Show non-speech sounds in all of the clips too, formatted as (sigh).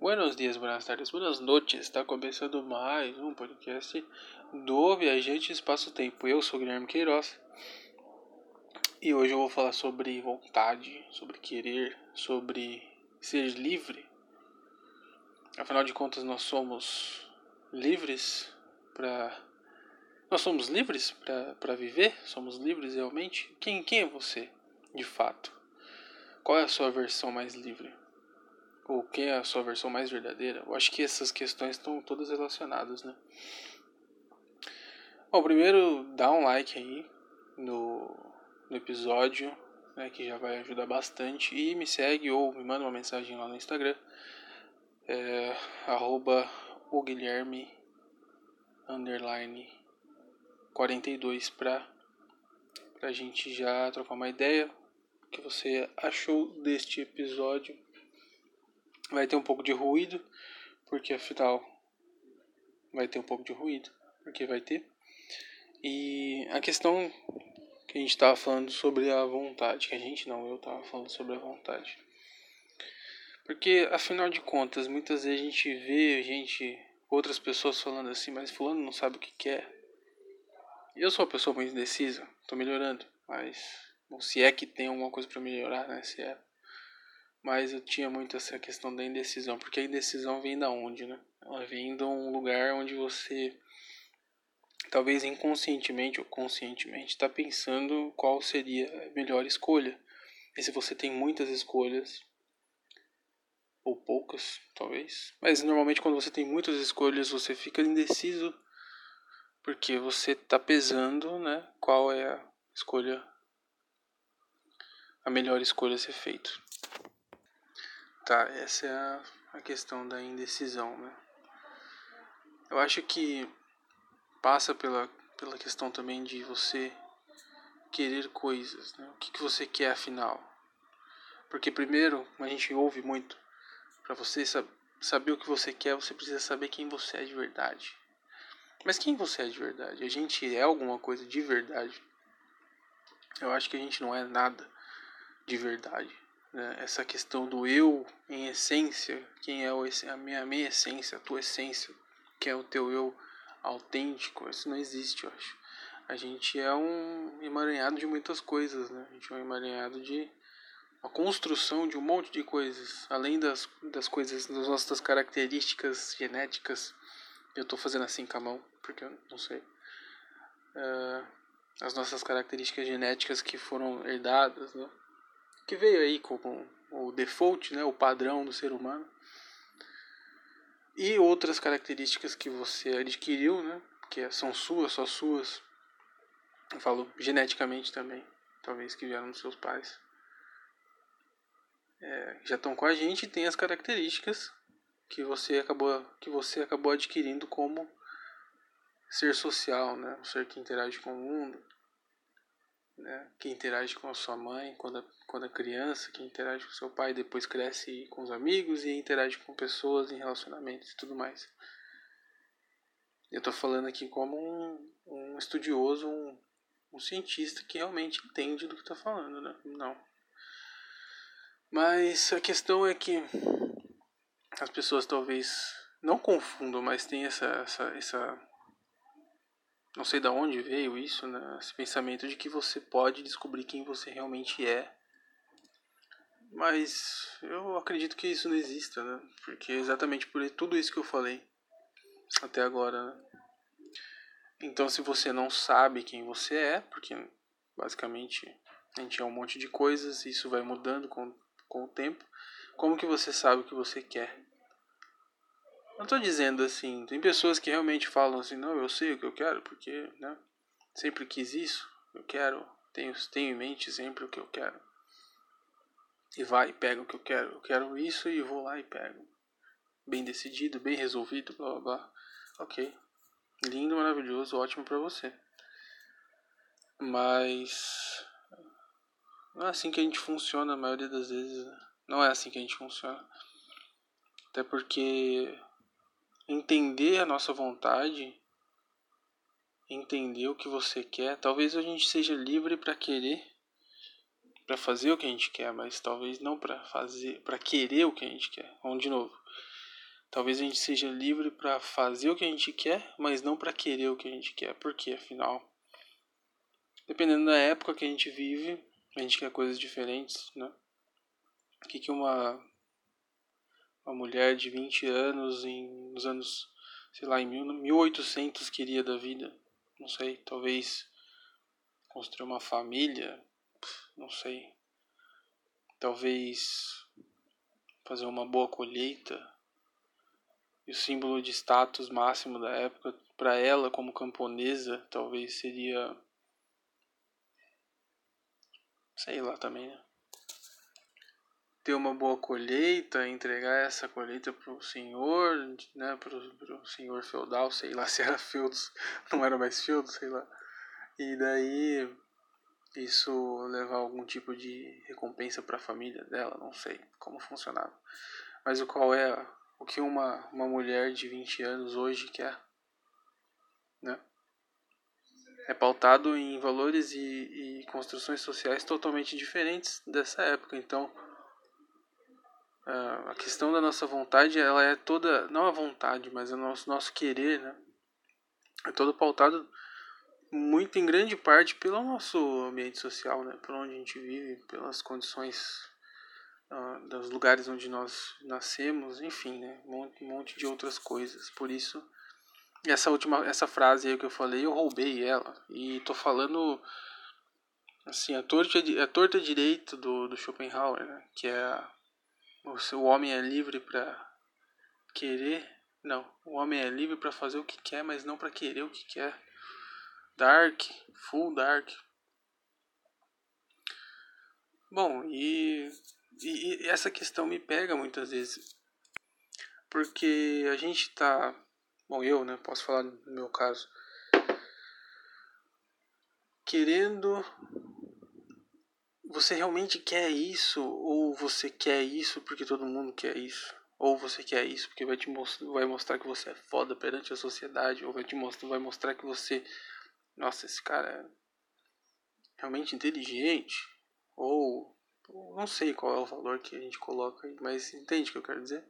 Buenos dias, buenas tardes, buenas noites. Está começando mais um podcast do Viajante Espaço-Tempo. Eu sou Guilherme Queiroz e hoje eu vou falar sobre vontade, sobre querer, sobre ser livre. Afinal de contas, nós somos livres para. Nós somos livres para viver? Somos livres realmente? Quem, quem é você, de fato? Qual é a sua versão mais livre? Ou quem é a sua versão mais verdadeira? Eu acho que essas questões estão todas relacionadas, né? Bom, primeiro dá um like aí no, no episódio, né, que já vai ajudar bastante. E me segue ou me manda uma mensagem lá no Instagram. É, arroba o Guilherme underline 42 pra, pra gente já trocar uma ideia. O que você achou deste episódio? Vai ter um pouco de ruído, porque afinal vai ter um pouco de ruído, porque vai ter. E a questão que a gente estava falando sobre a vontade, que a gente não, eu estava falando sobre a vontade. Porque afinal de contas, muitas vezes a gente vê gente, outras pessoas falando assim, mas fulano não sabe o que quer. Eu sou uma pessoa muito indecisa, estou melhorando, mas se é que tem alguma coisa para melhorar, né? Se é mas eu tinha muito essa questão da indecisão, porque a indecisão vem da onde, né? Ela vem de um lugar onde você talvez inconscientemente ou conscientemente está pensando qual seria a melhor escolha. E se você tem muitas escolhas, ou poucas, talvez, mas normalmente quando você tem muitas escolhas, você fica indeciso porque você está pesando, né, qual é a escolha a melhor escolha a ser feita. Tá, essa é a, a questão da indecisão, né? Eu acho que passa pela, pela questão também de você querer coisas, né? O que, que você quer afinal? Porque primeiro, a gente ouve muito, para você sab saber o que você quer, você precisa saber quem você é de verdade. Mas quem você é de verdade? A gente é alguma coisa de verdade? Eu acho que a gente não é nada de verdade né, essa questão do eu em essência, quem é a, minha, a minha essência, a tua essência, que é o teu eu autêntico, isso não existe, eu acho. A gente é um emaranhado de muitas coisas, né? A gente é um emaranhado de uma construção de um monte de coisas, além das, das coisas, das nossas características genéticas. Eu estou fazendo assim com a mão, porque eu não sei. Uh, as nossas características genéticas que foram herdadas, né? Que veio aí como o default, né, o padrão do ser humano. E outras características que você adquiriu, né, que são suas, só suas. Eu falo geneticamente também, talvez que vieram dos seus pais. É, já estão com a gente e tem as características que você acabou que você acabou adquirindo como ser social, né, um ser que interage com o mundo, né, que interage com a sua mãe quando, quando é criança, que interage com seu pai, depois cresce com os amigos e interage com pessoas em relacionamentos e tudo mais. Eu estou falando aqui como um, um estudioso, um, um, cientista que realmente entende do que está falando, né? Não. Mas a questão é que as pessoas talvez não confundam, mas tem essa, essa, essa não sei de onde veio isso, né? esse pensamento de que você pode descobrir quem você realmente é. Mas eu acredito que isso não exista, né? Porque é exatamente por tudo isso que eu falei até agora, né? Então, se você não sabe quem você é, porque basicamente a gente é um monte de coisas, e isso vai mudando com, com o tempo, como que você sabe o que você quer? Não tô dizendo assim, tem pessoas que realmente falam assim, não, eu sei o que eu quero, porque, né, sempre quis isso, eu quero, tenho, tenho em mente sempre o que eu quero. E vai pega o que eu quero, eu quero isso e vou lá e pego. Bem decidido, bem resolvido, blá blá blá. Ok. Lindo, maravilhoso, ótimo para você. Mas não é assim que a gente funciona a maioria das vezes. Né? Não é assim que a gente funciona. Até porque entender a nossa vontade, entender o que você quer. Talvez a gente seja livre para querer, para fazer o que a gente quer, mas talvez não para fazer, para querer o que a gente quer. Vamos de novo. Talvez a gente seja livre para fazer o que a gente quer, mas não para querer o que a gente quer. Porque, afinal, dependendo da época que a gente vive, a gente quer coisas diferentes, né? O que, que uma, uma mulher de 20 anos, em, nos anos, sei lá, em 1800 queria da vida? Não sei, talvez construir uma família, não sei. Talvez fazer uma boa colheita. E o símbolo de status máximo da época para ela como camponesa talvez seria sei lá também, né? Ter uma boa colheita, entregar essa colheita pro senhor, né? Pro, pro senhor feudal, sei lá (laughs) se era feudos, não era mais feudo, sei lá. E daí isso levar algum tipo de recompensa para a família dela, não sei como funcionava. Mas o qual é o que uma, uma mulher de 20 anos hoje quer, né? É pautado em valores e, e construções sociais totalmente diferentes dessa época. Então, a questão da nossa vontade, ela é toda, não a vontade, mas o nosso, nosso querer, né? É todo pautado muito em grande parte pelo nosso ambiente social, né? Por onde a gente vive, pelas condições uh, dos lugares onde nós nascemos, enfim, né? Um monte, um monte de outras coisas. Por isso, essa última, essa frase aí que eu falei, eu roubei ela e tô falando assim a torta, a torta direito do, do Schopenhauer, né? Que é o, o homem é livre para querer, não, o homem é livre para fazer o que quer, mas não para querer o que quer dark, full dark. Bom, e, e, e essa questão me pega muitas vezes. Porque a gente tá. Bom, eu, né? Posso falar no meu caso. Querendo. Você realmente quer isso? Ou você quer isso porque todo mundo quer isso? Ou você quer isso porque vai, te vai mostrar que você é foda perante a sociedade? Ou vai, te mostrar, vai mostrar que você nossa, esse cara é realmente inteligente, ou, não sei qual é o valor que a gente coloca aí, mas entende o que eu quero dizer?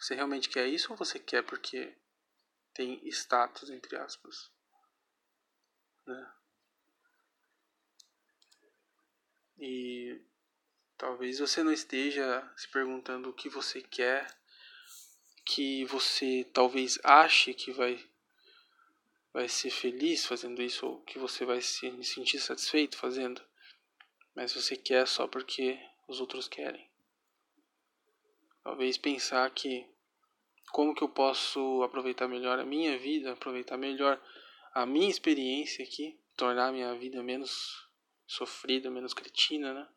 Você realmente quer isso ou você quer porque tem status, entre aspas? Né? E talvez você não esteja se perguntando o que você quer, que você talvez ache que vai vai ser feliz fazendo isso ou que você vai se sentir satisfeito fazendo, mas você quer só porque os outros querem. Talvez pensar que como que eu posso aproveitar melhor a minha vida, aproveitar melhor a minha experiência aqui, tornar a minha vida menos sofrida, menos cretina, né?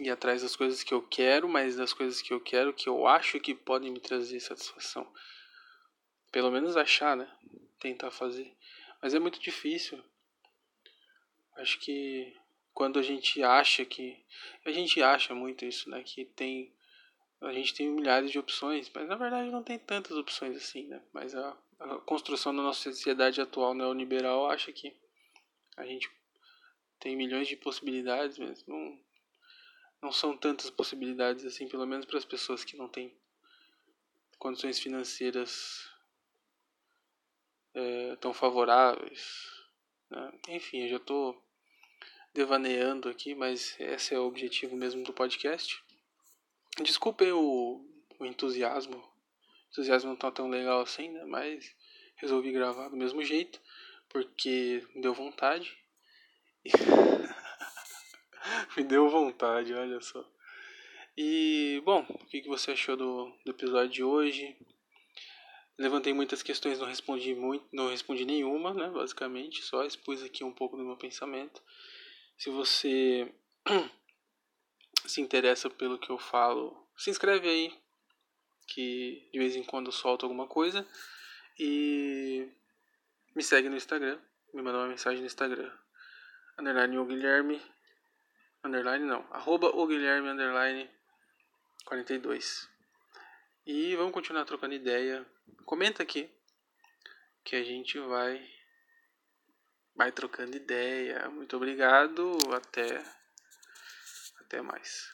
Ir atrás das coisas que eu quero, mas das coisas que eu quero que eu acho que podem me trazer satisfação. Pelo menos achar, né? Tentar fazer. Mas é muito difícil. Acho que quando a gente acha que. A gente acha muito isso, né? Que tem. A gente tem milhares de opções, mas na verdade não tem tantas opções assim, né? Mas a, a construção da nossa sociedade atual neoliberal acha que a gente tem milhões de possibilidades, mas não, não são tantas possibilidades assim, pelo menos para as pessoas que não têm condições financeiras é, tão favoráveis. Né? Enfim, eu já estou devaneando aqui, mas esse é o objetivo mesmo do podcast. Desculpem o, o entusiasmo. O entusiasmo não está tão legal assim, né? Mas resolvi gravar do mesmo jeito, porque deu vontade. (laughs) me deu vontade, olha só. E, bom, o que, você achou do, do episódio de hoje? Levantei muitas questões, não respondi muito, não respondi nenhuma, né, basicamente, só expus aqui um pouco do meu pensamento. Se você (clears throat) se interessa pelo que eu falo, se inscreve aí, que de vez em quando eu solto alguma coisa. E me segue no Instagram, me manda uma mensagem no Instagram. Underline o Guilherme. Underline não. Arroba o Guilherme underline 42. E vamos continuar trocando ideia. Comenta aqui que a gente vai vai trocando ideia. Muito obrigado. Até até mais.